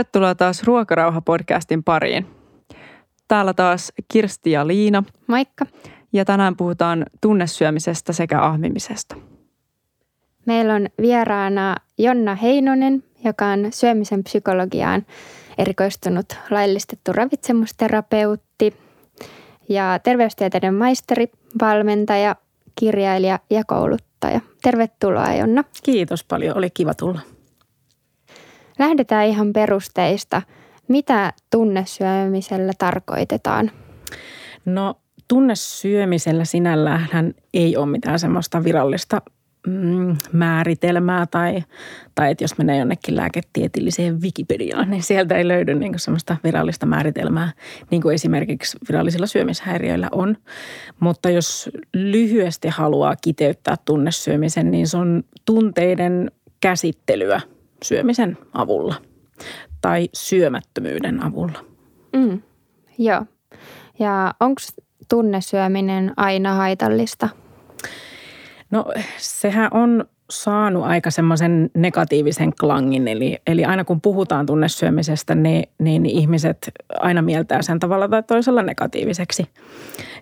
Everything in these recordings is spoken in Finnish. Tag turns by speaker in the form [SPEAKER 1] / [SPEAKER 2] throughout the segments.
[SPEAKER 1] Tervetuloa taas Ruokarauha-podcastin pariin. Täällä taas Kirsti ja Liina.
[SPEAKER 2] Moikka.
[SPEAKER 1] Ja tänään puhutaan tunnesyömisestä sekä ahmimisesta.
[SPEAKER 2] Meillä on vieraana Jonna Heinonen, joka on syömisen psykologiaan erikoistunut laillistettu ravitsemusterapeutti ja terveystieteiden maisteri, valmentaja, kirjailija ja kouluttaja. Tervetuloa Jonna.
[SPEAKER 3] Kiitos paljon, oli kiva tulla.
[SPEAKER 2] Lähdetään ihan perusteista. Mitä tunnesyömisellä tarkoitetaan?
[SPEAKER 3] No tunnesyömisellä sinällään ei ole mitään semmoista virallista mm, määritelmää tai, tai että jos menee jonnekin lääketieteelliseen Wikipediaan, niin sieltä ei löydy niin semmoista virallista määritelmää, niin kuin esimerkiksi virallisilla syömishäiriöillä on. Mutta jos lyhyesti haluaa kiteyttää tunnesyömisen, niin se on tunteiden käsittelyä syömisen avulla tai syömättömyyden avulla.
[SPEAKER 2] Mm, joo. Ja onko tunnesyöminen aina haitallista?
[SPEAKER 3] No sehän on saanut aika semmoisen negatiivisen klangin. Eli, eli aina kun puhutaan tunnesyömisestä, niin, niin ihmiset aina mieltää sen tavalla tai toisella negatiiviseksi.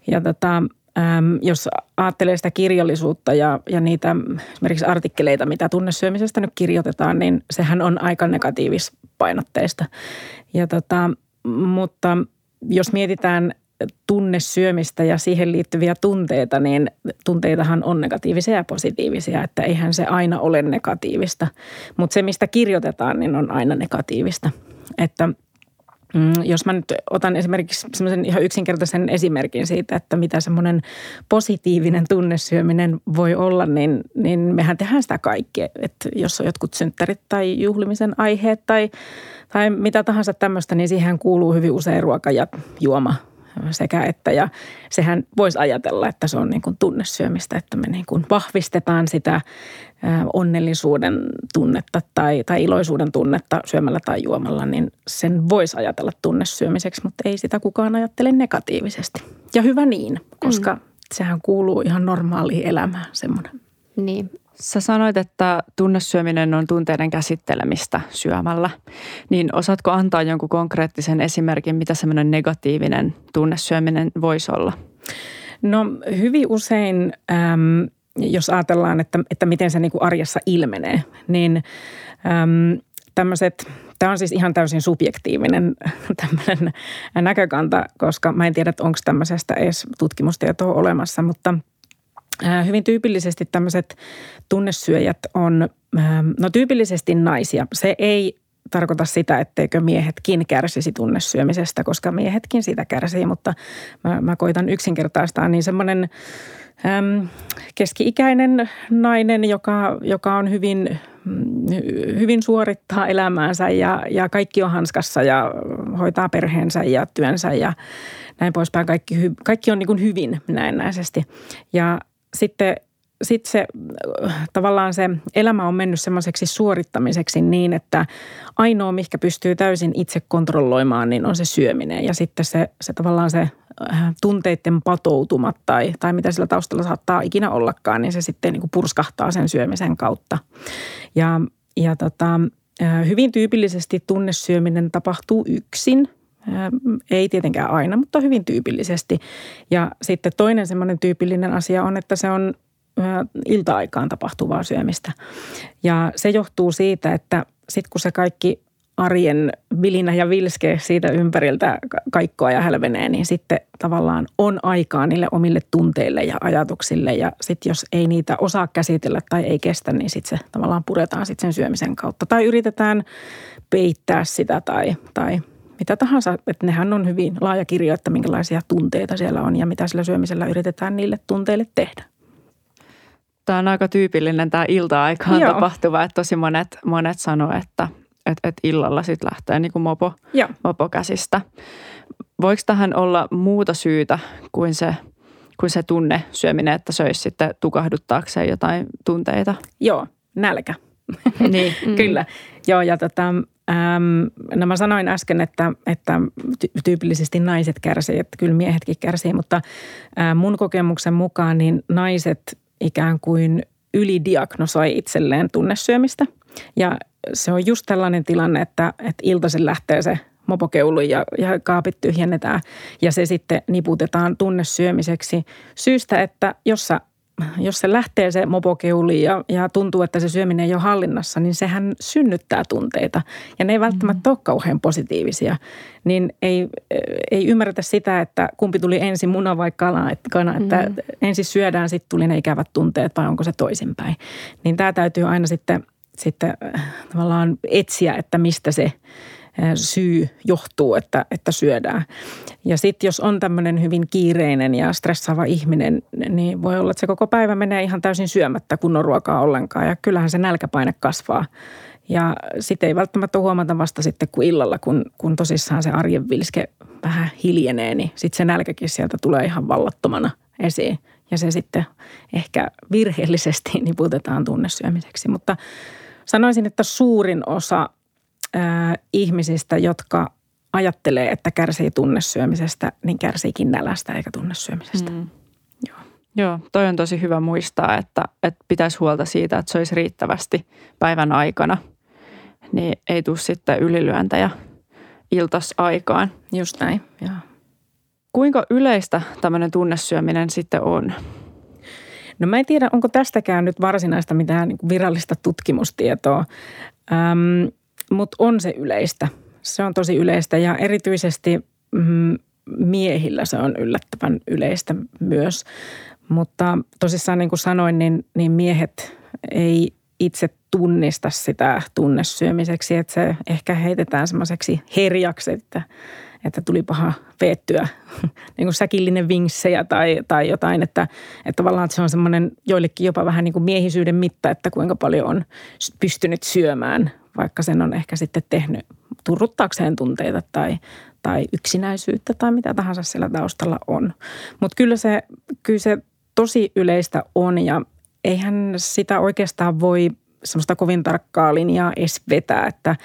[SPEAKER 3] Ja tota, äm, jos ajattelee sitä kirjallisuutta ja, ja niitä esimerkiksi artikkeleita, mitä tunnesyömisestä nyt kirjoitetaan, niin sehän on aika negatiivispainotteista. Ja tota, mutta jos mietitään tunnesyömistä ja siihen liittyviä tunteita, niin tunteitahan on negatiivisia ja positiivisia, että eihän se aina ole negatiivista. Mutta se, mistä kirjoitetaan, niin on aina negatiivista. Että mm, jos mä nyt otan esimerkiksi semmoisen ihan yksinkertaisen esimerkin siitä, että mitä semmoinen positiivinen tunnesyöminen voi olla, niin, niin mehän tehdään sitä kaikkea. Että jos on jotkut synttärit tai juhlimisen aiheet tai, tai mitä tahansa tämmöistä, niin siihen kuuluu hyvin usein ruoka ja juoma sekä että. Ja sehän voisi ajatella, että se on niin kuin tunnesyömistä, että me niin kuin vahvistetaan sitä onnellisuuden tunnetta tai, tai iloisuuden tunnetta syömällä tai juomalla, niin sen voisi ajatella tunnesyömiseksi, mutta ei sitä kukaan ajattele negatiivisesti. Ja hyvä niin, koska mm. sehän kuuluu ihan normaaliin elämään semmoinen.
[SPEAKER 2] Niin,
[SPEAKER 1] Sä sanoit, että tunnesyöminen on tunteiden käsittelemistä syömällä. Niin osaatko antaa jonkun konkreettisen esimerkin, mitä semmoinen negatiivinen tunnesyöminen voisi olla?
[SPEAKER 3] No hyvin usein, äm, jos ajatellaan, että, että miten se niin kuin arjessa ilmenee, niin äm, tämmöiset Tämä on siis ihan täysin subjektiivinen tämmöinen näkökanta, koska mä en tiedä, onko tämmöisestä edes tutkimustietoa olemassa, mutta – Hyvin tyypillisesti tämmöiset tunnesyöjät on, no tyypillisesti naisia. Se ei tarkoita sitä, etteikö miehetkin kärsisi tunnesyömisestä, koska miehetkin siitä kärsii, mutta mä, mä koitan yksinkertaistaa, niin semmoinen äm, keski-ikäinen nainen, joka, joka on hyvin, hyvin suorittaa elämäänsä ja, ja kaikki on hanskassa ja hoitaa perheensä ja työnsä ja näin poispäin. Kaikki, kaikki on niin kuin hyvin näennäisesti. Ja sitten sitten se tavallaan se elämä on mennyt semmoiseksi suorittamiseksi niin, että ainoa, mikä pystyy täysin itse kontrolloimaan, niin on se syöminen. Ja sitten se, se tavallaan se äh, tunteiden patoutumat tai, tai mitä sillä taustalla saattaa ikinä ollakaan, niin se sitten niin kuin purskahtaa sen syömisen kautta. Ja, ja tota, äh, hyvin tyypillisesti tunnesyöminen tapahtuu yksin – ei tietenkään aina, mutta hyvin tyypillisesti. Ja sitten toinen semmoinen tyypillinen asia on, että se on ilta-aikaan tapahtuvaa syömistä. Ja se johtuu siitä, että sitten kun se kaikki arjen vilinä ja vilske siitä ympäriltä kaikkoa ja hälvenee, niin sitten tavallaan on aikaa niille omille tunteille ja ajatuksille. Ja sitten jos ei niitä osaa käsitellä tai ei kestä, niin sitten se tavallaan puretaan sitten sen syömisen kautta. Tai yritetään peittää sitä tai, tai mitä tahansa, että nehän on hyvin laaja kirjo, että minkälaisia tunteita siellä on ja mitä sillä syömisellä yritetään niille tunteille tehdä.
[SPEAKER 1] Tämä on aika tyypillinen tämä ilta-aikaan Joo. tapahtuva, että tosi monet, monet sanoo, että, että, että illalla sitten lähtee niin kuin mopo, mopo käsistä. Voiko tähän olla muuta syytä kuin se, kuin se tunne syöminen, että söisi sitten tukahduttaakseen jotain tunteita?
[SPEAKER 3] Joo, nälkä. niin. Kyllä. Joo, ja tota, Ähm, no mä sanoin äsken, että, että tyypillisesti naiset kärsii, että kyllä miehetkin kärsii, mutta mun kokemuksen mukaan niin naiset ikään kuin ylidiagnosoi itselleen tunnesyömistä. Ja se on just tällainen tilanne, että, että iltaisin lähtee se mopokeulu ja, ja kaapit tyhjennetään ja se sitten niputetaan tunnesyömiseksi syystä, että jos sä jos se lähtee se mopokeuli ja, ja tuntuu, että se syöminen ei ole hallinnassa, niin sehän synnyttää tunteita. Ja ne ei välttämättä mm. ole kauhean positiivisia. Niin ei, ei ymmärretä sitä, että kumpi tuli ensin muna vai kana, että, kana, että mm. ensin syödään, sitten tuli ne ikävät tunteet vai onko se toisinpäin. Niin tämä täytyy aina sitten, sitten äh, tavallaan etsiä, että mistä se – syy johtuu, että, että syödään. Ja sitten jos on tämmöinen hyvin kiireinen ja stressaava ihminen, niin voi olla, että se koko päivä menee ihan täysin syömättä kunnon ruokaa ollenkaan. Ja kyllähän se nälkäpaine kasvaa. Ja sitten ei välttämättä huomata vasta sitten kuin illalla, kun, kun tosissaan se arjen vilske vähän hiljenee, niin sitten se nälkäkin sieltä tulee ihan vallattomana esiin. Ja se sitten ehkä virheellisesti niputetaan tunnesyömiseksi. Mutta sanoisin, että suurin osa äh, ihmisistä, jotka ajattelee, että kärsii tunnesyömisestä, niin kärsiikin nälästä eikä tunnesyömisestä. Mm.
[SPEAKER 1] Joo. Joo, toi on tosi hyvä muistaa, että, että pitäisi huolta siitä, että se olisi riittävästi päivän aikana. Niin ei tule sitten ylilyöntejä iltasaikaan.
[SPEAKER 3] Just näin, joo.
[SPEAKER 1] Kuinka yleistä tämmöinen tunnesyöminen sitten on?
[SPEAKER 3] No mä en tiedä, onko tästäkään nyt varsinaista mitään virallista tutkimustietoa. Öm, mutta on se yleistä. Se on tosi yleistä ja erityisesti mm, miehillä se on yllättävän yleistä myös. Mutta tosissaan niin kuin sanoin, niin, niin miehet ei itse tunnista sitä tunnesyömiseksi, että se ehkä heitetään semmoiseksi herjaksi, että, että tuli paha veettyä niin kuin säkillinen vinksejä tai, tai jotain, että, että tavallaan se on semmoinen joillekin jopa vähän niin kuin miehisyyden mitta, että kuinka paljon on pystynyt syömään vaikka sen on ehkä sitten tehnyt turruttaakseen tunteita tai, tai yksinäisyyttä tai mitä tahansa siellä taustalla on. Mutta kyllä se, kyllä se tosi yleistä on ja eihän sitä oikeastaan voi semmoista kovin tarkkaa linjaa edes vetää, että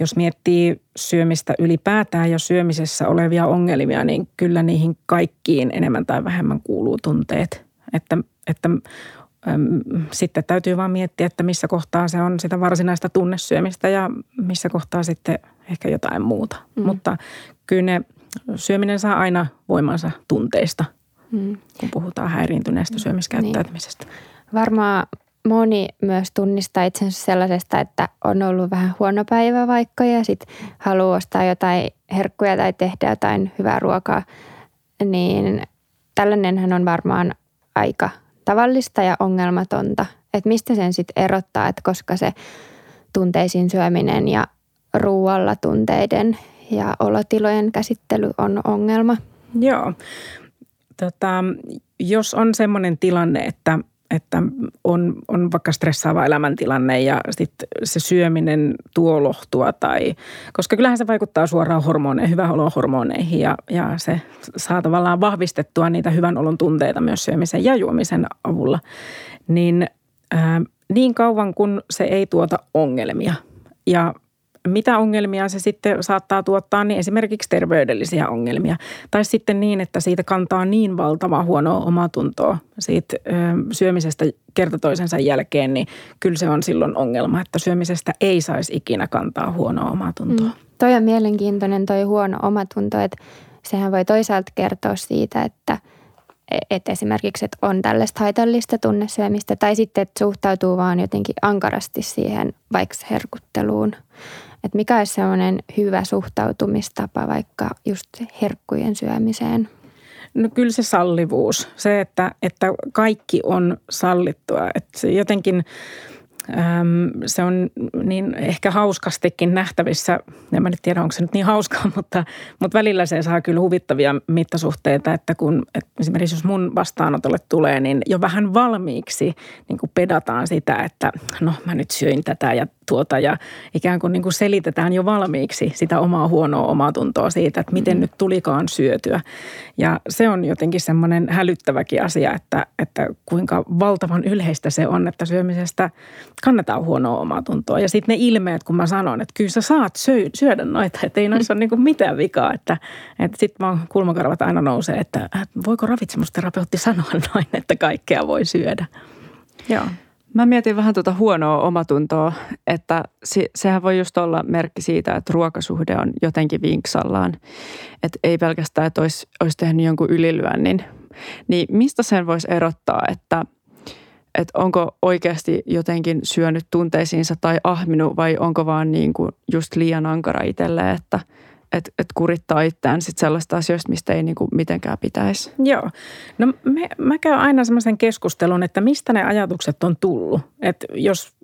[SPEAKER 3] jos miettii syömistä ylipäätään ja syömisessä olevia ongelmia, niin kyllä niihin kaikkiin enemmän tai vähemmän kuuluu tunteet. Että, että sitten täytyy vaan miettiä, että missä kohtaa se on sitä varsinaista tunnesyömistä ja missä kohtaa sitten ehkä jotain muuta. Mm. Mutta kyllä ne, syöminen saa aina voimansa tunteista, mm. kun puhutaan häiriintyneestä mm. syömiskäyttäytymisestä. Niin.
[SPEAKER 2] Varmaan moni myös tunnistaa itsensä sellaisesta, että on ollut vähän huono päivä vaikka ja sitten haluaa ostaa jotain herkkuja tai tehdä jotain hyvää ruokaa, niin tällainenhän on varmaan aika tavallista ja ongelmatonta. Että mistä sen sitten erottaa, että koska se tunteisiin syöminen ja ruualla tunteiden ja olotilojen käsittely on ongelma.
[SPEAKER 3] Joo. Tota, jos on sellainen tilanne, että että on, on vaikka stressaava elämäntilanne ja sitten se syöminen tuo lohtua tai, koska kyllähän se vaikuttaa suoraan hormoneihin, hyvän olon hormoneihin ja, ja se saa tavallaan vahvistettua niitä hyvän olon tunteita myös syömisen ja juomisen avulla, niin ää, niin kauan kun se ei tuota ongelmia ja mitä ongelmia se sitten saattaa tuottaa, niin esimerkiksi terveydellisiä ongelmia. Tai sitten niin, että siitä kantaa niin valtava huonoa omatuntoa siitä ö, syömisestä kerta toisensa jälkeen, niin kyllä se on silloin ongelma, että syömisestä ei saisi ikinä kantaa huonoa omatuntoa. Mm.
[SPEAKER 2] Toi on mielenkiintoinen toi huono omatunto, että sehän voi toisaalta kertoa siitä, että että esimerkiksi että on tällaista haitallista tunnesyömistä tai sitten, että suhtautuu vaan jotenkin ankarasti siihen vaikka herkutteluun. Että mikä olisi sellainen hyvä suhtautumistapa vaikka just herkkujen syömiseen?
[SPEAKER 3] No kyllä se sallivuus. Se, että, että kaikki on sallittua. Että se jotenkin se on niin ehkä hauskastikin nähtävissä, en mä nyt tiedä onko se nyt niin hauskaa, mutta, mutta välillä se saa kyllä huvittavia mittasuhteita, että kun että esimerkiksi jos mun vastaanotolle tulee, niin jo vähän valmiiksi niin kuin pedataan sitä, että no mä nyt syöin tätä ja tuota ja ikään kuin, niin kuin selitetään jo valmiiksi sitä omaa huonoa omaa tuntoa siitä, että miten mm. nyt tulikaan syötyä. Ja se on jotenkin semmoinen hälyttäväkin asia, että, että kuinka valtavan yleistä se on, että syömisestä kannetaan huonoa omaa tuntoa. Ja sitten ne ilmeet, kun mä sanon, että kyllä sä saat syödä noita, että ei noissa ole niin kuin mitään vikaa. Että, että sitten vaan kulmakarvat aina nousee, että voiko ravitsemusterapeutti sanoa noin, että kaikkea voi syödä.
[SPEAKER 1] Joo. Mä mietin vähän tuota huonoa omatuntoa, että sehän voi just olla merkki siitä, että ruokasuhde on jotenkin vinksallaan. Että ei pelkästään, että olisi, olisi tehnyt jonkun ylilyönnin. Niin mistä sen voisi erottaa, että, että onko oikeasti jotenkin syönyt tunteisiinsa tai ahminut vai onko vaan niin kuin just liian ankara itselleen, että – että et kurittaa itseään sit sellaista asioista, mistä ei niinku mitenkään pitäisi.
[SPEAKER 3] Joo. No me, mä käyn aina semmoisen keskustelun, että mistä ne ajatukset on tullut. Että jos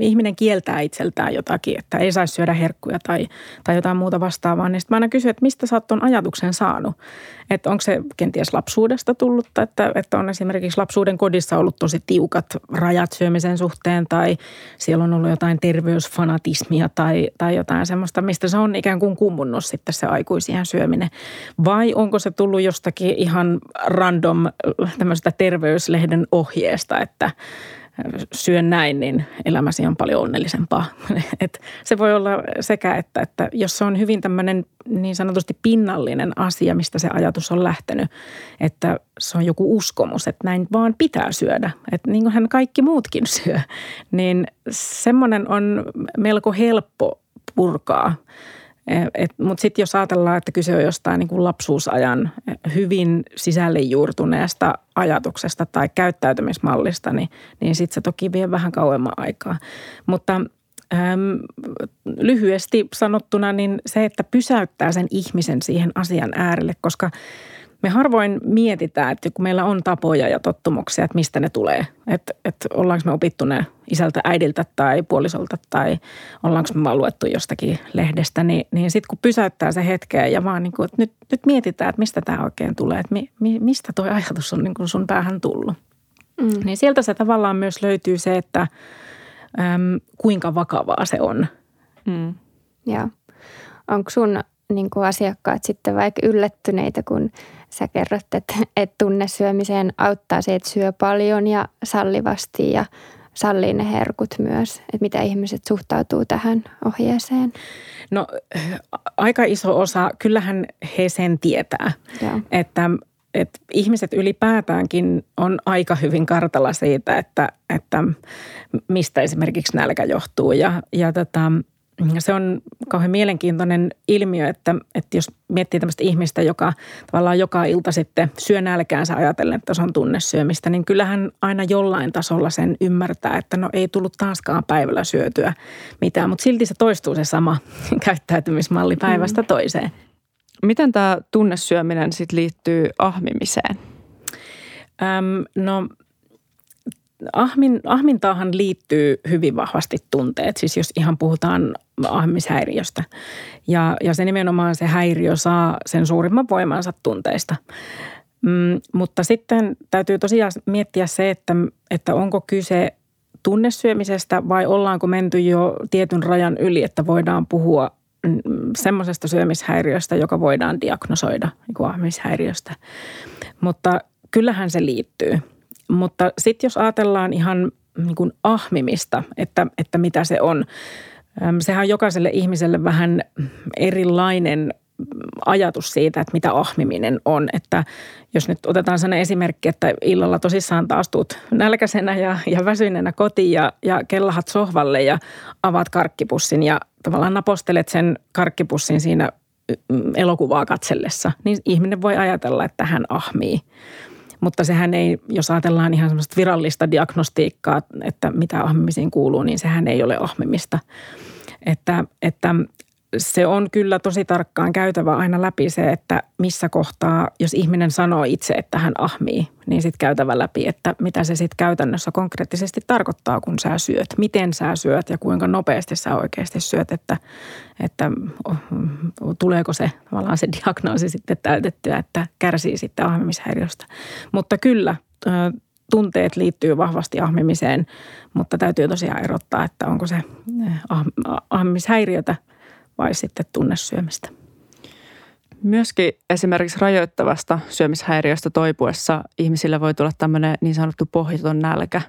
[SPEAKER 3] ihminen kieltää itseltään jotakin, että ei saisi syödä herkkuja tai, tai jotain muuta vastaavaa, niin sitten mä aina kysyn, että mistä sä oot ton ajatuksen saanut. Että onko se kenties lapsuudesta tullut, että, että on esimerkiksi lapsuuden kodissa ollut tosi tiukat rajat syömisen suhteen tai siellä on ollut jotain terveysfanatismia tai, tai jotain semmoista, mistä se on ikään kuin kummunnut sitten se aikuisien syöminen. Vai onko se tullut jostakin ihan random tämmöistä terveyslehden ohjeesta, että syön näin, niin elämäsi on paljon onnellisempaa. Et se voi olla sekä, että, että jos se on hyvin tämmöinen niin sanotusti pinnallinen asia, mistä se ajatus on lähtenyt, että se on joku uskomus, että näin vaan pitää syödä, että niin kuin hän kaikki muutkin syö, niin semmoinen on melko helppo purkaa – mutta sitten jos ajatellaan, että kyse on jostain niin kuin lapsuusajan hyvin sisälle juurtuneesta ajatuksesta tai käyttäytymismallista, niin, niin sitten se toki vie vähän kauemman aikaa. Mutta äm, lyhyesti sanottuna niin se, että pysäyttää sen ihmisen siihen asian äärelle, koska – me harvoin mietitään, että kun meillä on tapoja ja tottumuksia, että mistä ne tulee. Että, että ollaanko me opittu ne isältä, äidiltä tai puolisolta tai ollaanko me vaan luettu jostakin lehdestä. Niin, niin sitten kun pysäyttää se hetkeä ja vaan niin kuin, että nyt, nyt mietitään, että mistä tämä oikein tulee. Että mi, mi, mistä tuo ajatus on niin kuin sun päähän tullut. Mm. Niin sieltä se tavallaan myös löytyy se, että äm, kuinka vakavaa se on.
[SPEAKER 2] Mm. Joo. Onko sun niin kuin asiakkaat sitten vaikka yllättyneitä, kun sä kerrot, että, että tunnesyömiseen auttaa se, että syö paljon ja sallivasti ja sallii ne herkut myös. Että mitä ihmiset suhtautuu tähän ohjeeseen?
[SPEAKER 3] No aika iso osa, kyllähän he sen tietää, Joo. että että ihmiset ylipäätäänkin on aika hyvin kartalla siitä, että, että mistä esimerkiksi nälkä johtuu. Ja, ja tota, se on kauhean mielenkiintoinen ilmiö, että, että jos miettii tämmöistä ihmistä, joka tavallaan joka ilta sitten syö nälkäänsä ajatellen, että se on tunnesyömistä, niin kyllähän aina jollain tasolla sen ymmärtää, että no ei tullut taaskaan päivällä syötyä mitään, mutta silti se toistuu se sama käyttäytymismalli päivästä mm. toiseen.
[SPEAKER 1] Miten tämä tunnesyöminen sitten liittyy ahmimiseen?
[SPEAKER 3] Öm, no ahmin, ahmintaahan liittyy hyvin vahvasti tunteet, siis jos ihan puhutaan ahmishäiriöstä. Ja, ja se nimenomaan se häiriö saa sen suurimman voimansa tunteista. Mm, mutta sitten täytyy tosiaan miettiä se, että, että onko kyse tunnesyömisestä vai ollaanko menty jo tietyn rajan yli, että voidaan puhua mm, semmoisesta syömishäiriöstä, joka voidaan diagnosoida niin kuin ahmishäiriöstä. Mutta kyllähän se liittyy. Mutta sitten jos ajatellaan ihan niin kuin ahmimista, että, että mitä se on, sehän on jokaiselle ihmiselle vähän erilainen ajatus siitä, että mitä ahmiminen on. Että jos nyt otetaan sellainen esimerkki, että illalla tosissaan taas tuut nälkäisenä ja, ja väsyneenä kotiin ja, ja kellahat sohvalle ja avaat karkkipussin ja tavallaan napostelet sen karkkipussin siinä elokuvaa katsellessa, niin ihminen voi ajatella, että hän ahmii. Mutta sehän ei, jos ajatellaan ihan semmoista virallista diagnostiikkaa, että mitä ahmimisiin kuuluu, niin sehän ei ole ahmimista. Että, että se on kyllä tosi tarkkaan käytävä aina läpi se, että missä kohtaa, jos ihminen sanoo itse, että hän ahmii, niin sitten käytävä läpi, että mitä se sitten käytännössä konkreettisesti tarkoittaa, kun sä syöt. Miten sä syöt ja kuinka nopeasti sä oikeasti syöt, että, että tuleeko se tavallaan se diagnoosi sitten täytettyä, että kärsii sitten ahmimishäiriöstä. Mutta kyllä, tunteet liittyy vahvasti ahmimiseen, mutta täytyy tosiaan erottaa, että onko se ahmimishäiriötä vai sitten tunnesyömistä.
[SPEAKER 1] Myöskin esimerkiksi rajoittavasta syömishäiriöstä toipuessa ihmisillä voi tulla tämmöinen niin sanottu pohjaton nälkä,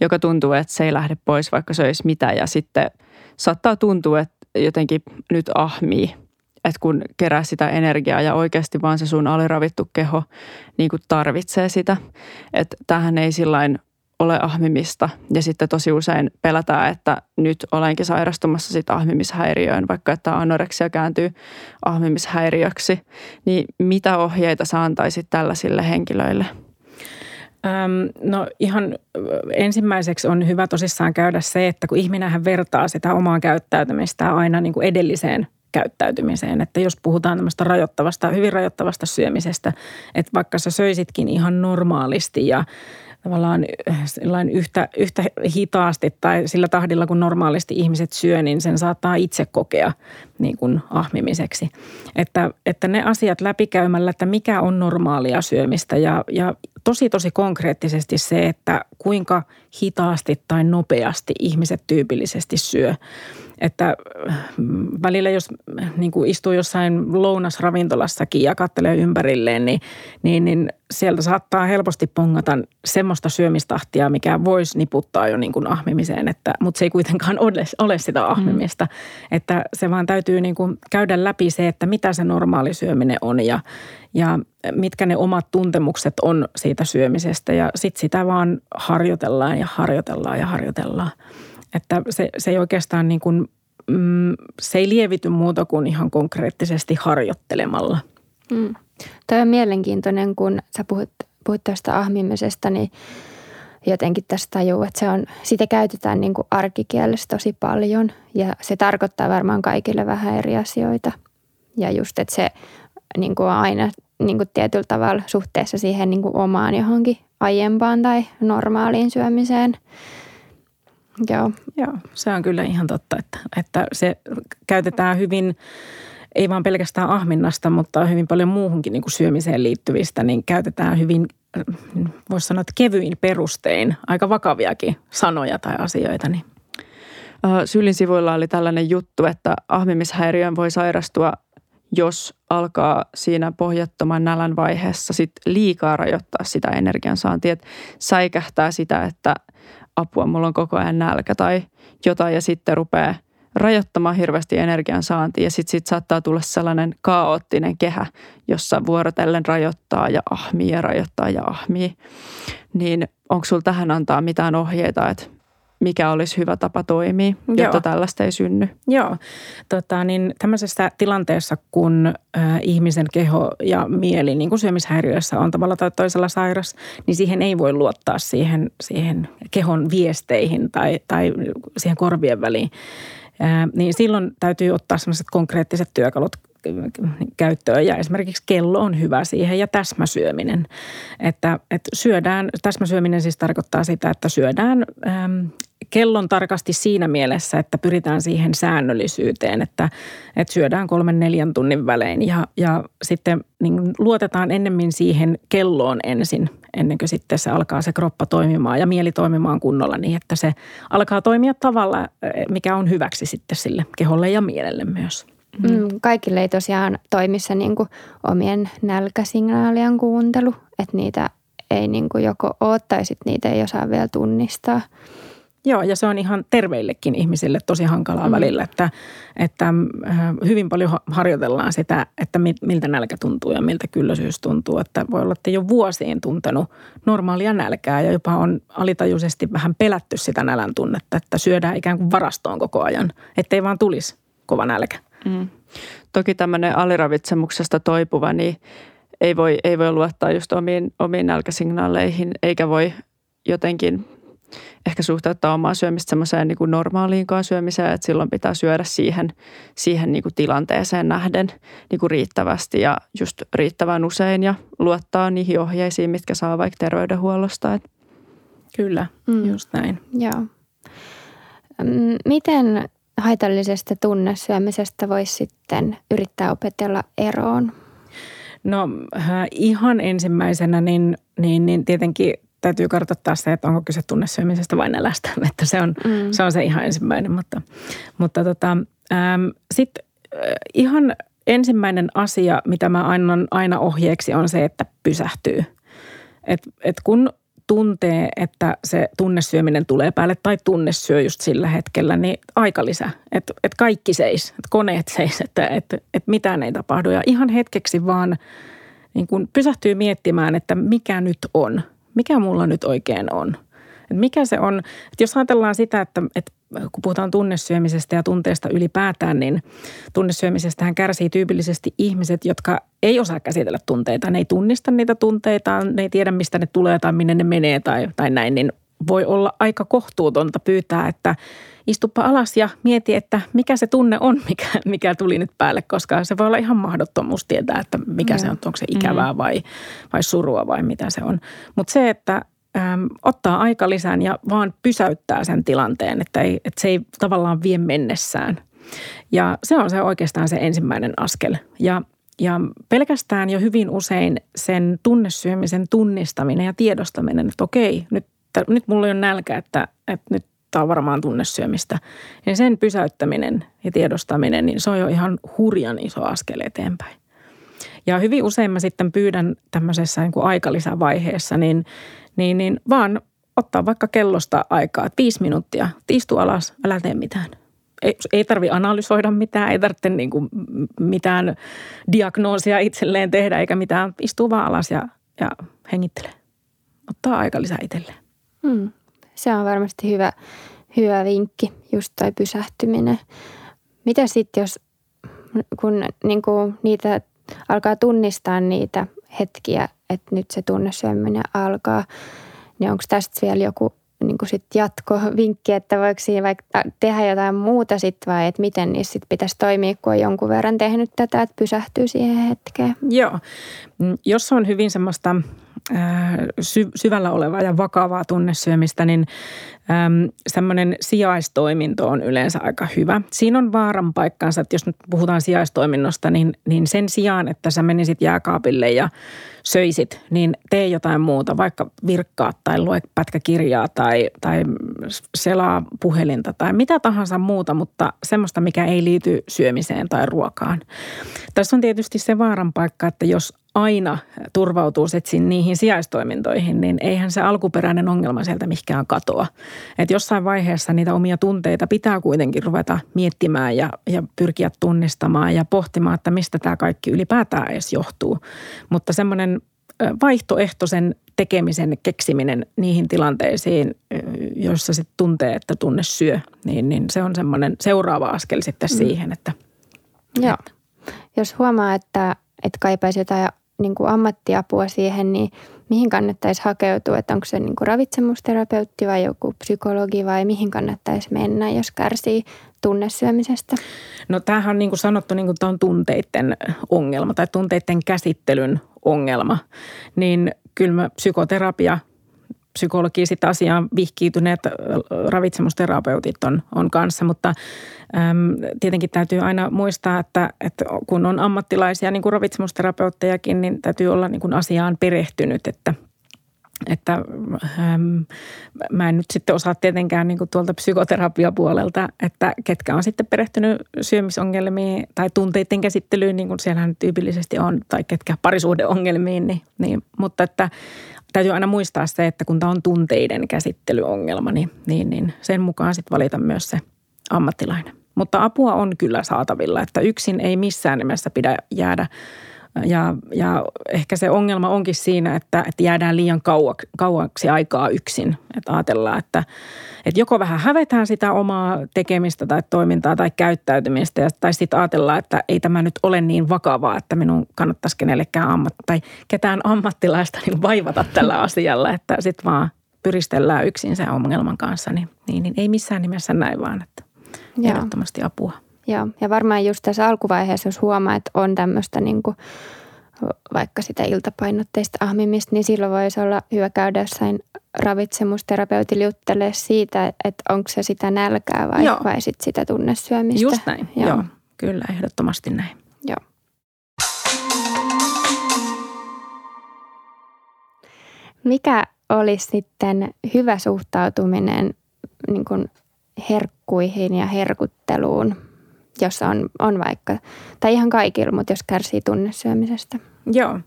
[SPEAKER 1] joka tuntuu, että se ei lähde pois, vaikka se olisi mitä. Ja sitten saattaa tuntua, että jotenkin nyt ahmii, että kun kerää sitä energiaa ja oikeasti vaan se sun aliravittu keho niin kuin tarvitsee sitä. Että tähän ei sillain ole ahmimista. Ja sitten tosi usein pelätään, että nyt olenkin sairastumassa sit ahmimishäiriöön, vaikka että anoreksia kääntyy ahmimishäiriöksi. Niin mitä ohjeita sä antaisit tällaisille henkilöille?
[SPEAKER 3] no ihan ensimmäiseksi on hyvä tosissaan käydä se, että kun ihminenhän vertaa sitä omaa käyttäytymistä aina niin kuin edelliseen käyttäytymiseen. Että jos puhutaan tämmöistä rajoittavasta, hyvin rajoittavasta syömisestä, että vaikka sä söisitkin ihan normaalisti ja tavallaan yhtä, yhtä hitaasti tai sillä tahdilla kun normaalisti ihmiset syö, niin sen saattaa itse kokea niin kuin ahmimiseksi. Että, että ne asiat läpikäymällä, että mikä on normaalia syömistä ja, ja tosi tosi konkreettisesti se, että kuinka hitaasti tai nopeasti ihmiset tyypillisesti syö. Että mm, välillä jos niin kuin istuu jossain lounasravintolassakin ja katselee ympärilleen, niin, niin, niin sieltä saattaa helposti pongata semmoista syömistahtia, mikä voisi niputtaa jo niin kuin ahmimiseen, että, mutta se ei kuitenkaan ole, ole sitä ahmimista. Mm. Että se vaan täytyy niin kuin käydä läpi se, että mitä se normaali syöminen on ja, ja mitkä ne omat tuntemukset on siitä syömisestä ja sitten sitä vaan harjoitellaan ja harjoitellaan ja harjoitellaan. Että se, se ei oikeastaan niin kuin, mm, se ei lievity muuta kuin ihan konkreettisesti harjoittelemalla. Mm.
[SPEAKER 2] Tämä on mielenkiintoinen, kun sä puhut, puhut tästä ahmimisesta, niin jotenkin tästä tajuu, että se on, sitä käytetään niin kuin arkikielessä tosi paljon ja se tarkoittaa varmaan kaikille vähän eri asioita. Ja just, että se niin kuin aina niin kuin tietyllä tavalla suhteessa siihen niin kuin omaan johonkin aiempaan tai normaaliin syömiseen.
[SPEAKER 3] Joo. Joo, se on kyllä ihan totta, että, että se käytetään hyvin, ei vaan pelkästään ahminnasta, mutta hyvin paljon muuhunkin niin kuin syömiseen liittyvistä, niin käytetään hyvin, voisi sanoa, että kevyin perustein aika vakaviakin sanoja tai asioita. Niin.
[SPEAKER 1] Sylin sivuilla oli tällainen juttu, että ahmimishäiriön voi sairastua jos alkaa siinä pohjattoman nälän vaiheessa sit liikaa rajoittaa sitä energiansaantia, että säikähtää sitä, että apua, mulla on koko ajan nälkä tai jotain ja sitten rupeaa rajoittamaan hirveästi energiansaantia ja sitten sit saattaa tulla sellainen kaoottinen kehä, jossa vuorotellen rajoittaa ja ahmii ja rajoittaa ja ahmii. Niin onko sulla tähän antaa mitään ohjeita, että mikä olisi hyvä tapa toimia, jotta Joo. tällaista ei synny.
[SPEAKER 3] Joo, tota, niin tämmöisessä tilanteessa, kun äh, ihmisen keho ja mieli niin kuin syömishäiriössä on tavalla tai toisella sairas, niin siihen ei voi luottaa siihen, siihen kehon viesteihin tai, tai siihen korvien väliin. Äh, niin silloin täytyy ottaa sellaiset konkreettiset työkalut käyttöön ja esimerkiksi kello on hyvä siihen ja täsmäsyöminen. Että, että syödään, täsmäsyöminen siis tarkoittaa sitä, että syödään äm, kellon tarkasti siinä mielessä, että pyritään siihen säännöllisyyteen, että, että syödään kolmen neljän tunnin välein ja, ja sitten niin luotetaan ennemmin siihen kelloon ensin, ennen kuin sitten se alkaa se kroppa toimimaan ja mieli toimimaan kunnolla niin, että se alkaa toimia tavalla, mikä on hyväksi sitten sille keholle ja mielelle myös.
[SPEAKER 2] Mm. mm kaikille ei tosiaan toimi se niin kuin omien nälkäsignaalien kuuntelu, että niitä ei niin kuin joko ole tai sitten niitä ei osaa vielä tunnistaa.
[SPEAKER 3] Joo, ja se on ihan terveillekin ihmisille tosi hankalaa mm. välillä, että, että äh, hyvin paljon harjoitellaan sitä, että miltä nälkä tuntuu ja miltä kylläisyys tuntuu. Että voi olla, että jo vuosiin tuntenut normaalia nälkää ja jopa on alitajuisesti vähän pelätty sitä nälän tunnetta, että syödään ikään kuin varastoon koko ajan, ettei vaan tulisi kova nälkä. Mm.
[SPEAKER 1] Toki tämmöinen aliravitsemuksesta toipuva, niin ei voi, ei voi luottaa just omiin, omiin nälkäsignaaleihin, eikä voi jotenkin ehkä suhteuttaa omaa syömistä semmoiseen niin normaaliinkaan syömiseen, että silloin pitää syödä siihen, siihen niin kuin tilanteeseen nähden niin kuin riittävästi ja just riittävän usein ja luottaa niihin ohjeisiin, mitkä saa vaikka terveydenhuollosta.
[SPEAKER 3] Kyllä, mm. just näin.
[SPEAKER 2] Joo. Miten haitallisesta tunnesyömisestä voisi sitten yrittää opetella eroon?
[SPEAKER 3] No äh, ihan ensimmäisenä niin, niin, niin tietenkin täytyy kartoittaa se, että onko kyse tunnesyömisestä vai nälästä. Että se on, mm. se on se ihan ensimmäinen. Mutta, mutta tota, ähm, sitten äh, ihan ensimmäinen asia, mitä mä annan aina ohjeeksi on se, että pysähtyy. Et, et kun tuntee, että se tunnesyöminen tulee päälle tai tunnesyö just sillä hetkellä, niin aika lisä. Että et kaikki seis, että koneet seis, että et, et mitään ei tapahdu. Ja ihan hetkeksi vaan niin kun pysähtyy miettimään, että mikä nyt on – mikä mulla nyt oikein on. mikä se on, että jos ajatellaan sitä, että, että kun puhutaan tunnesyömisestä ja tunteesta ylipäätään, niin tunnesyömisestähän kärsii tyypillisesti ihmiset, jotka ei osaa käsitellä tunteita. Ne ei tunnista niitä tunteita, ne ei tiedä mistä ne tulee tai minne ne menee tai, tai näin, niin voi olla aika kohtuutonta pyytää, että istuppa alas ja mieti, että mikä se tunne on, mikä, mikä tuli nyt päälle, koska se voi olla ihan mahdottomuus tietää, että mikä mm. se on, onko se ikävää mm. vai, vai surua vai mitä se on. Mutta se, että äm, ottaa aika lisän ja vaan pysäyttää sen tilanteen, että, ei, että se ei tavallaan vie mennessään. Ja se on se oikeastaan se ensimmäinen askel. Ja ja pelkästään jo hyvin usein sen tunnesyömisen tunnistaminen ja tiedostaminen, että okei, nyt, nyt mulla on nälkä, että, että nyt tämä on varmaan tunnesyömistä. Ja sen pysäyttäminen ja tiedostaminen, niin se on jo ihan hurjan iso askel eteenpäin. Ja hyvin usein mä sitten pyydän tämmöisessä niin aikalisävaiheessa, niin, niin, niin vaan ottaa vaikka kellosta aikaa, että viisi minuuttia, istu alas, älä tee mitään. Ei, ei tarvi analysoida mitään, ei tarvitse niin kuin mitään diagnoosia itselleen tehdä eikä mitään. Istuu vaan alas ja, ja hengittele. Ottaa aika lisää itselleen.
[SPEAKER 2] Hmm. Se on varmasti hyvä, hyvä vinkki, just toi pysähtyminen. Mitä sitten, jos kun niin kuin niitä alkaa tunnistaa niitä hetkiä, että nyt se tunnesyöminen alkaa, niin onko tästä vielä joku niin kuin sit jatkovinkki, että voiko siinä vaikka tehdä jotain muuta sitten vai että miten niissä sit pitäisi toimia, kun on jonkun verran tehnyt tätä, että pysähtyy siihen hetkeen?
[SPEAKER 3] Joo, mm, jos on hyvin semmoista sy- syvällä olevaa ja vakavaa tunnesyömistä, niin semmoinen sijaistoiminto on yleensä aika hyvä. Siinä on vaaran paikkaansa, että jos nyt puhutaan sijaistoiminnosta, niin, niin sen sijaan, että sä menisit jääkaapille ja söisit, niin tee jotain muuta, vaikka virkkaa tai lue pätkäkirjaa tai, tai selaa puhelinta tai mitä tahansa muuta, mutta semmoista, mikä ei liity syömiseen tai ruokaan. Tässä on tietysti se vaaran paikka, että jos aina turvautuu sitten niihin sijaistoimintoihin, niin eihän se alkuperäinen ongelma sieltä mihinkään katoa. Et jossain vaiheessa niitä omia tunteita pitää kuitenkin ruveta miettimään ja, ja pyrkiä tunnistamaan ja pohtimaan, että mistä tämä kaikki ylipäätään edes johtuu. Mutta semmoinen vaihtoehtoisen tekemisen keksiminen niihin tilanteisiin, joissa sitten tuntee, että tunne syö, niin, niin se on semmoinen seuraava askel sitten mm. siihen, että...
[SPEAKER 2] Joo. Jos huomaa, että, että kaipaisi jotain niin kuin ammattiapua siihen, niin mihin kannattaisi hakeutua? Että onko se niin kuin ravitsemusterapeutti vai joku psykologi vai mihin kannattaisi mennä, jos kärsii tunnesyömisestä?
[SPEAKER 3] No tämähän on niin kuin sanottu, niin kuin tämä on tunteiden ongelma tai tunteiden käsittelyn ongelma. Niin kyllä psykoterapia – psykologi sitten asiaan vihkiytyneet ravitsemusterapeutit on, on kanssa, mutta äm, tietenkin täytyy aina muistaa, että, että kun on ammattilaisia niin kuin ravitsemusterapeuttejakin, niin täytyy olla niin kuin asiaan perehtynyt, että että äm, mä en nyt sitten osaa tietenkään niin tuolta psykoterapiapuolelta, että ketkä on sitten perehtynyt syömisongelmiin tai tunteiden käsittelyyn, niin kuin siellähän tyypillisesti on, tai ketkä parisuhdeongelmiin, niin, niin, mutta että täytyy aina muistaa se, että kun tämä on tunteiden käsittelyongelma, niin, niin, niin sen mukaan sitten valita myös se ammattilainen. Mutta apua on kyllä saatavilla, että yksin ei missään nimessä pidä jäädä ja, ja ehkä se ongelma onkin siinä, että, että jäädään liian kauaksi, kauaksi aikaa yksin. Että ajatellaan, että, että joko vähän hävetään sitä omaa tekemistä tai toimintaa tai käyttäytymistä. Ja, tai sitten ajatellaan, että ei tämä nyt ole niin vakavaa, että minun kannattaisi kenellekään ammat, tai ketään ammattilaista niin vaivata tällä asialla. Että sitten vaan pyristellään yksin sen ongelman kanssa. Niin, niin, niin ei missään nimessä näin vaan, että ehdottomasti apua.
[SPEAKER 2] Joo, ja varmaan just tässä alkuvaiheessa, jos huomaa, että on tämmöistä niin kuin, vaikka sitä iltapainotteista ahmimista, niin silloin voisi olla hyvä käydä jossain ravitsemusterapeutille juttelee siitä, että onko se sitä nälkää vai, vai sit sitä tunnesyömistä.
[SPEAKER 3] Just näin, joo. joo. Kyllä, ehdottomasti näin.
[SPEAKER 2] Joo. Mikä olisi sitten hyvä suhtautuminen niin herkkuihin ja herkutteluun jos on, on vaikka, tai ihan kaikilla, mutta jos kärsii tunnesyömisestä?
[SPEAKER 3] Joo.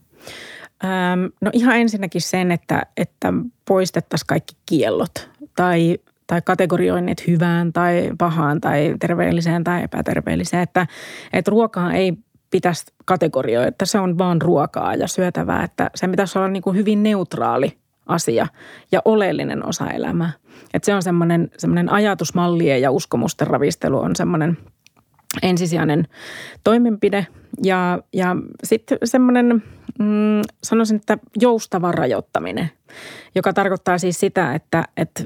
[SPEAKER 3] Ähm, no ihan ensinnäkin sen, että, että poistettaisiin kaikki kiellot tai, tai kategorioinnit hyvään tai pahaan tai terveelliseen tai epäterveelliseen. Että, että ruokaa ei pitäisi kategorioida, että se on vaan ruokaa ja syötävää. Että se pitäisi olla niin kuin hyvin neutraali asia ja oleellinen osa elämää. Että se on semmoinen, semmoinen ajatusmallien ja uskomusten ravistelu on semmoinen ensisijainen toimenpide. Ja, ja sitten semmoinen, mm, sanoisin, että joustava rajoittaminen, joka tarkoittaa siis sitä, että, että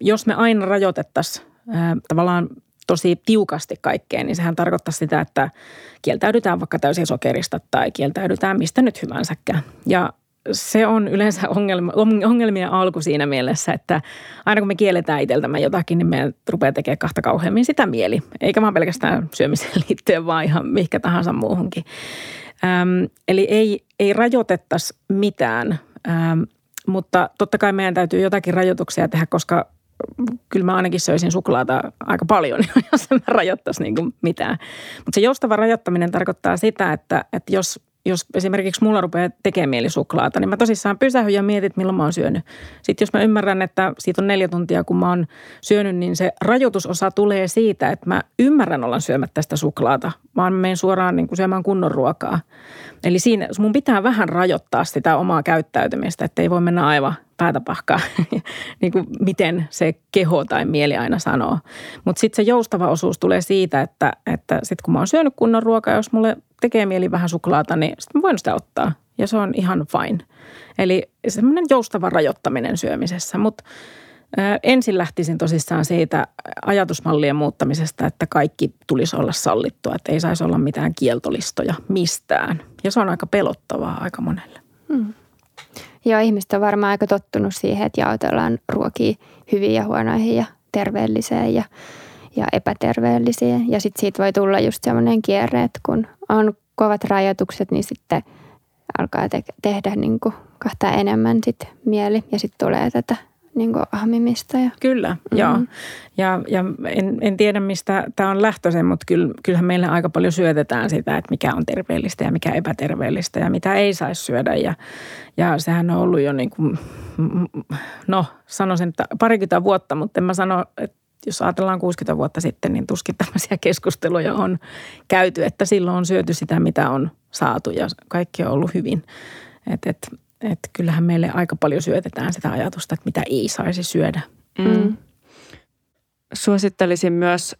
[SPEAKER 3] jos me aina rajoitettaisiin tavallaan tosi tiukasti kaikkeen, niin sehän tarkoittaa sitä, että kieltäydytään vaikka täysin sokerista tai kieltäydytään mistä nyt hyvänsä. Ja se on yleensä ongelma, ongelmien alku siinä mielessä, että aina kun me kielletään itseltämme jotakin, niin meidän rupeaa tekemään kahta kauheammin sitä mieli. Eikä vaan pelkästään syömiseen liittyen, vaan ihan mihinkä tahansa muuhunkin. Ähm, eli ei, ei rajoitettaisi mitään, ähm, mutta totta kai meidän täytyy jotakin rajoituksia tehdä, koska kyllä mä ainakin söisin suklaata aika paljon, jos en mä rajoittaisi niin mitään. Mutta se joustava rajoittaminen tarkoittaa sitä, että, että jos jos esimerkiksi mulla rupeaa tekemään mieli suklaata, niin mä tosissaan pysähyn ja mietin, milloin mä oon syönyt. Sitten jos mä ymmärrän, että siitä on neljä tuntia, kun mä oon syönyt, niin se rajoitusosa tulee siitä, että mä ymmärrän olla syömättä sitä suklaata, vaan mä menen suoraan niin kuin syömään kunnon ruokaa. Eli siinä mun pitää vähän rajoittaa sitä omaa käyttäytymistä, että ei voi mennä aivan päätä pahkaa, niin kuin miten se keho tai mieli aina sanoo. Mutta sitten se joustava osuus tulee siitä, että, että sitten kun mä oon syönyt kunnon ruokaa, jos mulle tekee mieli vähän suklaata, niin sitten voin sitä ottaa. Ja se on ihan fine. Eli semmoinen joustava rajoittaminen syömisessä. Mutta ensin lähtisin tosissaan siitä ajatusmallien muuttamisesta, että kaikki tulisi olla sallittua, että ei saisi olla mitään kieltolistoja mistään. Ja se on aika pelottavaa aika monelle. Hmm.
[SPEAKER 2] Joo, ihmiset on varmaan aika tottunut siihen, että jaotellaan ruokia hyviin ja huonoihin ja terveelliseen ja, ja epäterveellisiin. Ja sitten siitä voi tulla just semmoinen kierre, että kun on kovat rajoitukset, niin sitten alkaa te- tehdä niin kuin kahta enemmän sit mieli ja sitten tulee tätä niin kuin ahmimista. Ja.
[SPEAKER 3] Kyllä, mm-hmm. joo. Ja, ja en, en tiedä, mistä tämä on lähtöisin, mutta kyllä, kyllähän meille aika paljon syötetään sitä, että mikä on terveellistä ja mikä epäterveellistä ja mitä ei saisi syödä. Ja, ja sehän on ollut jo niin kuin, no sanoisin, että parikymmentä vuotta, mutta en mä sano, että jos ajatellaan 60 vuotta sitten, niin tuskin tämmöisiä keskusteluja on käyty, että silloin on syöty sitä, mitä on saatu ja kaikki on ollut hyvin. Että et, että kyllähän meille aika paljon syötetään sitä ajatusta, että mitä ei saisi syödä. Mm.
[SPEAKER 1] Suosittelisin myös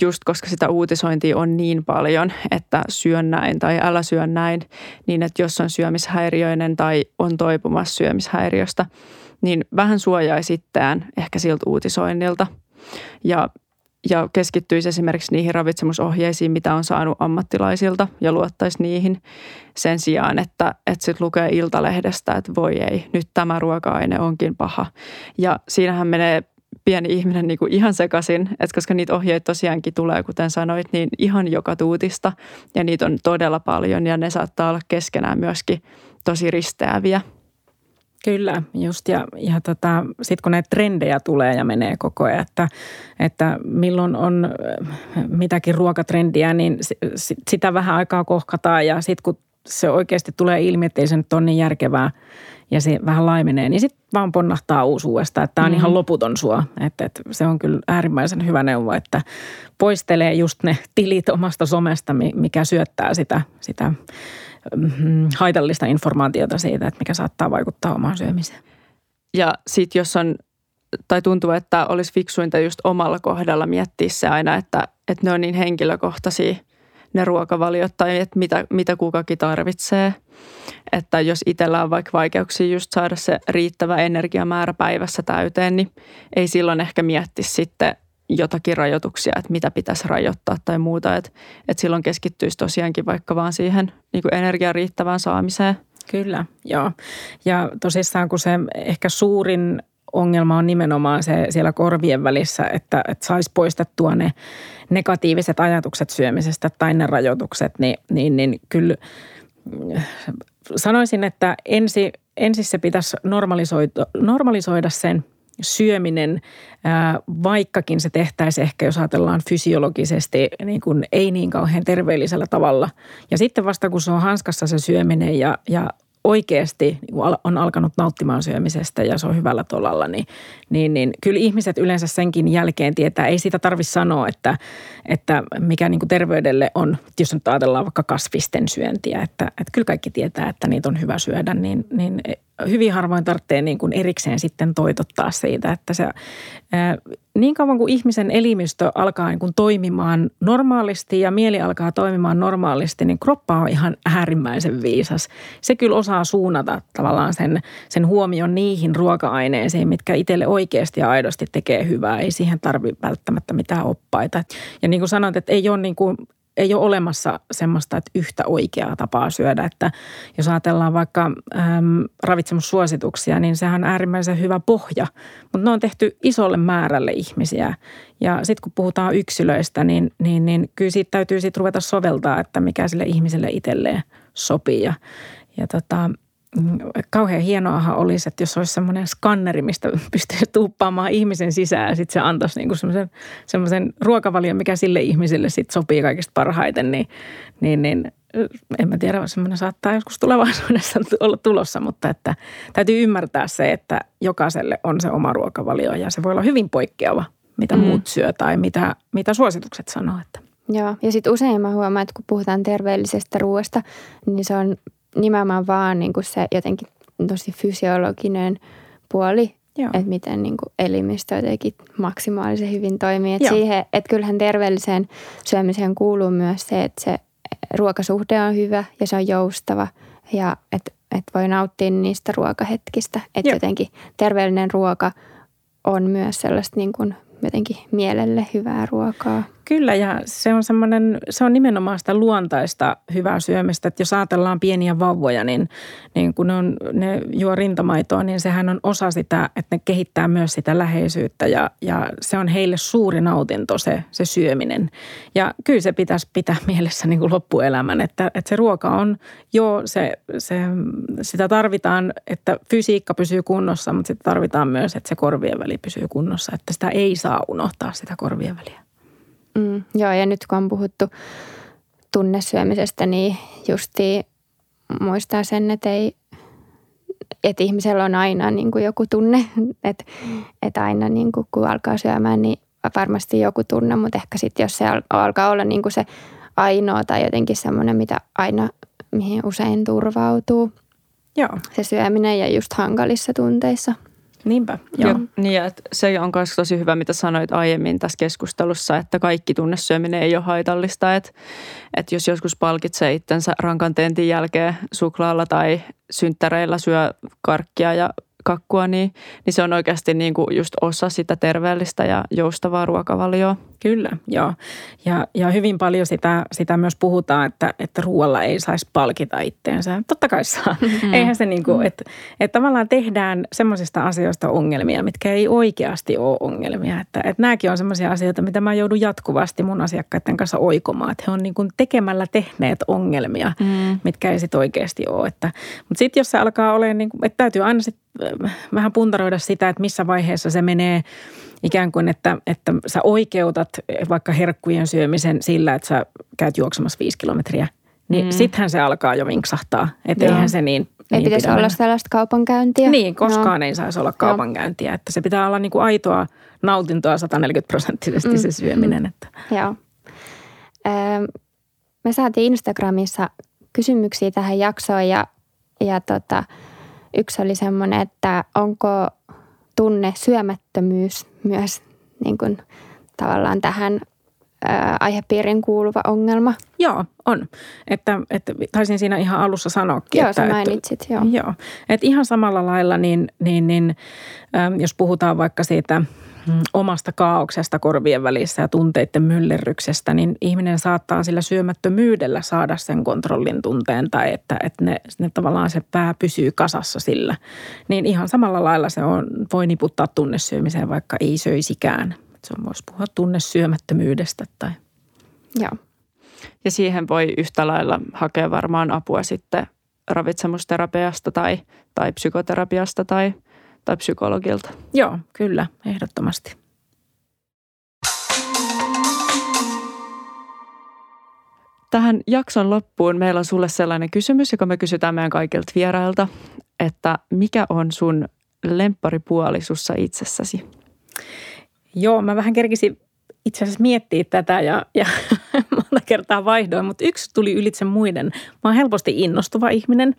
[SPEAKER 1] just koska sitä uutisointia on niin paljon, että syön näin tai älä syö näin, niin että jos on syömishäiriöinen tai on toipumassa syömishäiriöstä, niin vähän suojaisi itseään ehkä siltä uutisoinnilta. Ja ja keskittyisi esimerkiksi niihin ravitsemusohjeisiin, mitä on saanut ammattilaisilta ja luottaisi niihin sen sijaan, että, että sitten lukee Iltalehdestä, että voi ei, nyt tämä ruoka-aine onkin paha. Ja siinähän menee pieni ihminen niin kuin ihan sekaisin, että koska niitä ohjeita tosiaankin tulee, kuten sanoit, niin ihan joka tuutista ja niitä on todella paljon ja ne saattaa olla keskenään myöskin tosi risteäviä –
[SPEAKER 3] Kyllä, just. Ja, ja tota, sitten kun näitä trendejä tulee ja menee koko ajan, että, että milloin on äh, mitäkin ruokatrendiä, niin sitä vähän aikaa kohkataan ja sitten kun se oikeasti tulee ilmi, että ei se nyt ole niin järkevää ja se vähän laimenee, niin sitten vaan ponnahtaa uusi uudestaan, että tämä on mm-hmm. ihan loputon sua. Että, että se on kyllä äärimmäisen hyvä neuvo, että poistelee just ne tilit omasta somesta, mikä syöttää sitä, sitä haitallista informaatiota siitä, että mikä saattaa vaikuttaa omaan syömiseen.
[SPEAKER 1] Ja sitten jos on, tai tuntuu, että olisi fiksuinta just omalla kohdalla miettiä se aina, että, että ne on niin henkilökohtaisia ne ruokavaliot tai että mitä, mitä kukakin tarvitsee. Että jos itsellä on vaikka vaikeuksia just saada se riittävä energiamäärä päivässä täyteen, niin ei silloin ehkä mietti sitten jotakin rajoituksia, että mitä pitäisi rajoittaa tai muuta. Että, että silloin keskittyisi tosiaankin vaikka vaan siihen niin kuin energian riittävään saamiseen.
[SPEAKER 3] Kyllä, joo. Ja tosissaan kun se ehkä suurin ongelma on nimenomaan se siellä korvien välissä, että, että saisi poistettua ne negatiiviset ajatukset syömisestä tai ne rajoitukset, niin, niin, niin kyllä sanoisin, että ensi, ensin se pitäisi normalisoida, normalisoida sen – syöminen, vaikkakin se tehtäisiin ehkä, jos ajatellaan fysiologisesti, niin kuin ei niin kauhean terveellisellä tavalla. Ja sitten vasta kun se on hanskassa se syöminen ja, ja oikeasti niin on alkanut nauttimaan syömisestä ja se on hyvällä tolalla, niin, niin, niin kyllä ihmiset yleensä senkin jälkeen tietää. Ei sitä tarvitse sanoa, että, että mikä niin kuin terveydelle on, jos nyt ajatellaan vaikka kasvisten syöntiä, että, että kyllä kaikki tietää, että niitä on hyvä syödä, niin, niin hyvin harvoin tarvitsee niin kuin erikseen sitten toitottaa siitä, että se niin kauan kuin ihmisen elimistö alkaa niin kuin toimimaan normaalisti ja mieli alkaa toimimaan normaalisti, niin kroppa on ihan äärimmäisen viisas. Se kyllä osaa suunnata tavallaan sen, sen huomion niihin ruoka-aineisiin, mitkä itselle oikeasti ja aidosti tekee hyvää. Ei siihen tarvitse välttämättä mitään oppaita. Ja niin kuin sanoit, että ei ole niin kuin ei ole olemassa semmoista että yhtä oikeaa tapaa syödä. Että jos ajatellaan vaikka äm, ravitsemussuosituksia, niin sehän on äärimmäisen hyvä pohja. Mutta ne on tehty isolle määrälle ihmisiä. Ja sitten kun puhutaan yksilöistä, niin, niin, niin kyllä siitä täytyy sitten ruveta soveltaa, että mikä sille ihmiselle itselleen sopii. Ja, ja tota, kauhean hienoahan olisi, että jos olisi semmoinen skanneri, mistä pystyisi tuuppaamaan ihmisen sisään ja sitten se antaisi niinku semmoisen, semmoisen ruokavalion, mikä sille ihmiselle sitten sopii kaikista parhaiten, niin, niin, niin en mä tiedä, semmoinen saattaa joskus tulevaisuudessa olla tulossa, mutta että täytyy ymmärtää se, että jokaiselle on se oma ruokavalio ja se voi olla hyvin poikkeava, mitä mm. muut syö tai mitä, mitä suositukset sanoo. Että.
[SPEAKER 2] Joo, ja sitten usein mä huomaan, että kun puhutaan terveellisestä ruoasta, niin se on nimenomaan vaan niin kuin se jotenkin tosi fysiologinen puoli, Joo. että miten niin kuin elimistö jotenkin maksimaalisen hyvin toimii. Että siihen, että kyllähän terveelliseen syömiseen kuuluu myös se, että se ruokasuhde on hyvä ja se on joustava ja että että voi nauttia niistä ruokahetkistä. Että jotenkin terveellinen ruoka on myös sellaista niin kuin jotenkin mielelle hyvää ruokaa.
[SPEAKER 3] Kyllä ja se on semmoinen, se on nimenomaan sitä luontaista hyvää syömistä. Että jos ajatellaan pieniä vauvoja, niin, niin kun ne, on, ne juo rintamaitoa, niin sehän on osa sitä, että ne kehittää myös sitä läheisyyttä ja, ja se on heille suuri nautinto se, se syöminen. Ja kyllä se pitäisi pitää mielessä niin kuin loppuelämän, että, että se ruoka on, joo se, se, sitä tarvitaan, että fysiikka pysyy kunnossa, mutta sitä tarvitaan myös, että se korvien väli pysyy kunnossa, että sitä ei saa unohtaa sitä korvien väliä.
[SPEAKER 2] Mm, joo, ja nyt kun on puhuttu tunnesyömisestä, niin justi muistaa sen, että ei, että ihmisellä on aina niin kuin joku tunne, että, että aina niin kuin, kun alkaa syömään, niin varmasti joku tunne, mutta ehkä sitten jos se alkaa olla niin kuin se ainoa tai jotenkin semmoinen, mitä aina, mihin usein turvautuu. Joo. Se syöminen ja just hankalissa tunteissa –
[SPEAKER 3] Niinpä,
[SPEAKER 1] joo. Ja, niin, että se on myös tosi hyvä, mitä sanoit aiemmin tässä keskustelussa, että kaikki tunnesyöminen ei ole haitallista. Että, että jos joskus palkitsee itsensä rankan tentin jälkeen suklaalla tai synttäreillä syö karkkia ja kakkua, niin, niin se on oikeasti niin kuin just osa sitä terveellistä ja joustavaa ruokavalioa.
[SPEAKER 3] Kyllä, joo. Ja, ja hyvin paljon sitä, sitä myös puhutaan, että, että ruoalla ei saisi palkita itteensä. Totta kai saa. Mm-hmm. Eihän se niin kuin, että, että tavallaan tehdään semmoisista asioista ongelmia, mitkä ei oikeasti ole ongelmia. Että, että nämäkin on semmoisia asioita, mitä mä joudun jatkuvasti mun asiakkaiden kanssa oikomaan. Että he on niin kuin tekemällä tehneet ongelmia, mm. mitkä ei sitten oikeasti ole. Että, mutta sitten jos se alkaa olemaan, niin kuin, että täytyy aina sitten vähän puntaroida sitä, että missä vaiheessa se menee ikään kuin, että, että sä oikeutat vaikka herkkujen syömisen sillä, että sä käyt juoksemassa viisi kilometriä. Niin mm. sittenhän se alkaa jo vinksahtaa. Että eihän se niin
[SPEAKER 2] ei niin pitäisi olla sellaista kaupankäyntiä.
[SPEAKER 3] Niin, koskaan no. ei saisi olla kaupankäyntiä. Että se pitää olla niin kuin aitoa nautintoa 140 prosenttisesti mm. se syöminen. Että.
[SPEAKER 2] Joo. me saatiin Instagramissa kysymyksiä tähän jaksoon ja, ja tota, Yksi oli semmoinen, että onko tunne syömättömyys myös niin kuin tavallaan tähän aihepiirin kuuluva ongelma?
[SPEAKER 3] Joo, on. Että, että taisin siinä ihan alussa sanoakin.
[SPEAKER 2] Joo,
[SPEAKER 3] että,
[SPEAKER 2] sä mainitsit,
[SPEAKER 3] että, joo. joo. Että ihan samalla lailla, niin, niin, niin jos puhutaan vaikka siitä – omasta kaauksesta korvien välissä ja tunteiden myllerryksestä, niin ihminen saattaa sillä syömättömyydellä saada sen kontrollin tunteen tai että, että ne, ne tavallaan se pää pysyy kasassa sillä. Niin ihan samalla lailla se on, voi niputtaa tunnesyömiseen, vaikka ei söisikään. Se on, voisi puhua tunnesyömättömyydestä tai...
[SPEAKER 2] Joo.
[SPEAKER 1] Ja siihen voi yhtä lailla hakea varmaan apua sitten ravitsemusterapiasta tai, tai psykoterapiasta tai – tai psykologilta.
[SPEAKER 3] Joo, kyllä, ehdottomasti.
[SPEAKER 1] Tähän jakson loppuun meillä on sulle sellainen kysymys, joka me kysytään meidän kaikilta vierailta, että mikä on sun lempparipuoli sussa itsessäsi?
[SPEAKER 3] Joo, mä vähän kerkisin itse asiassa miettiä tätä ja, ja monta kertaa vaihdoin, mutta yksi tuli ylitse muiden. Mä oon helposti innostuva ihminen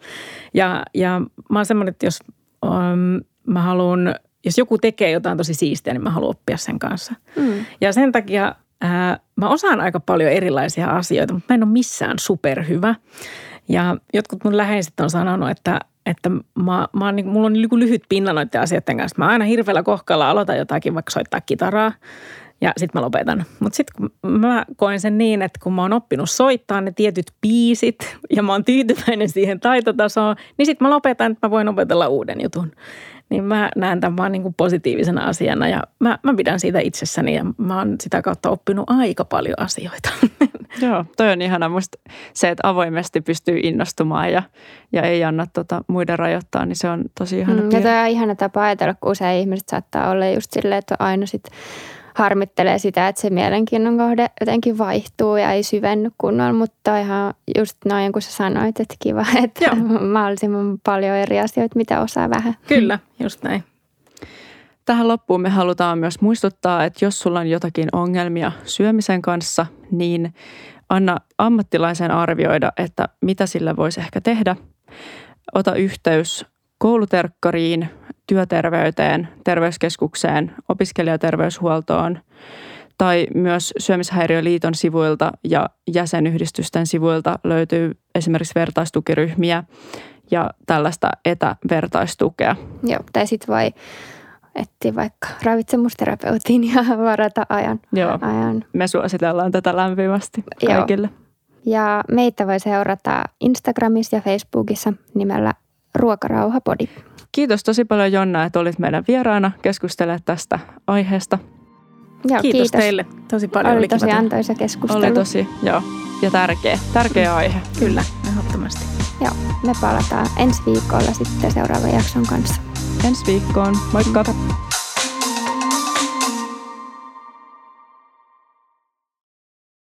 [SPEAKER 3] ja, ja mä oon semmoinen, että jos um, mä haluan, jos joku tekee jotain tosi siistiä, niin mä haluan oppia sen kanssa. Mm. Ja sen takia ää, mä osaan aika paljon erilaisia asioita, mutta mä en ole missään superhyvä. Ja jotkut mun läheiset on sanonut, että, että mä, mä niin, mulla on niin lyhyt pinna noiden asioiden kanssa. Mä aina hirveällä kohkalla aloitan jotakin, vaikka soittaa kitaraa ja sitten mä lopetan. Mutta sitten kun mä koen sen niin, että kun mä oon oppinut soittaa ne tietyt biisit ja mä oon tyytyväinen siihen taitotasoon, niin sitten mä lopetan, että mä voin opetella uuden jutun. Niin mä näen tämän vaan niin kuin positiivisena asiana ja mä, mä pidän siitä itsessäni ja mä oon sitä kautta oppinut aika paljon asioita.
[SPEAKER 1] Joo, toi on ihana musta se, että avoimesti pystyy innostumaan ja, ja ei anna tota muiden rajoittaa, niin se on tosi ihana. Mm,
[SPEAKER 2] ja toi on ihana tapa ajatella, kun usein ihmiset saattaa olla just silleen, että aina sitten harmittelee sitä, että se mielenkiinnon kohde jotenkin vaihtuu ja ei syvenny kunnolla, mutta ihan just noin, kun sä sanoit, että kiva, että Joo. mahdollisimman paljon eri asioita, mitä osaa vähän.
[SPEAKER 3] Kyllä, just näin.
[SPEAKER 1] Tähän loppuun me halutaan myös muistuttaa, että jos sulla on jotakin ongelmia syömisen kanssa, niin anna ammattilaisen arvioida, että mitä sille voisi ehkä tehdä. Ota yhteys kouluterkkariin, työterveyteen, terveyskeskukseen, opiskelijaterveyshuoltoon tai myös Syömishäiriöliiton sivuilta ja jäsenyhdistysten sivuilta löytyy esimerkiksi vertaistukiryhmiä ja tällaista etävertaistukea.
[SPEAKER 2] Joo, tai sitten voi etsiä vaikka ravitsemusterapeutin ja varata ajan.
[SPEAKER 1] Joo, ajan. me suositellaan tätä lämpimästi kaikille. Joo.
[SPEAKER 2] Ja meitä voi seurata Instagramissa ja Facebookissa nimellä Ruokarauhapodi.
[SPEAKER 1] Kiitos tosi paljon Jonna, että olit meidän vieraana keskustelemaan tästä aiheesta.
[SPEAKER 3] Joo, kiitos, kiitos teille tosi paljon.
[SPEAKER 2] Oli, tosi antoisa keskustelu.
[SPEAKER 1] Oli tosi, joo. Ja tärkeä, tärkeä aihe.
[SPEAKER 3] Kyllä, ehdottomasti.
[SPEAKER 2] Joo, me palataan ensi viikolla sitten seuraavan jakson kanssa.
[SPEAKER 1] Ensi viikkoon. Moikka. Moikka.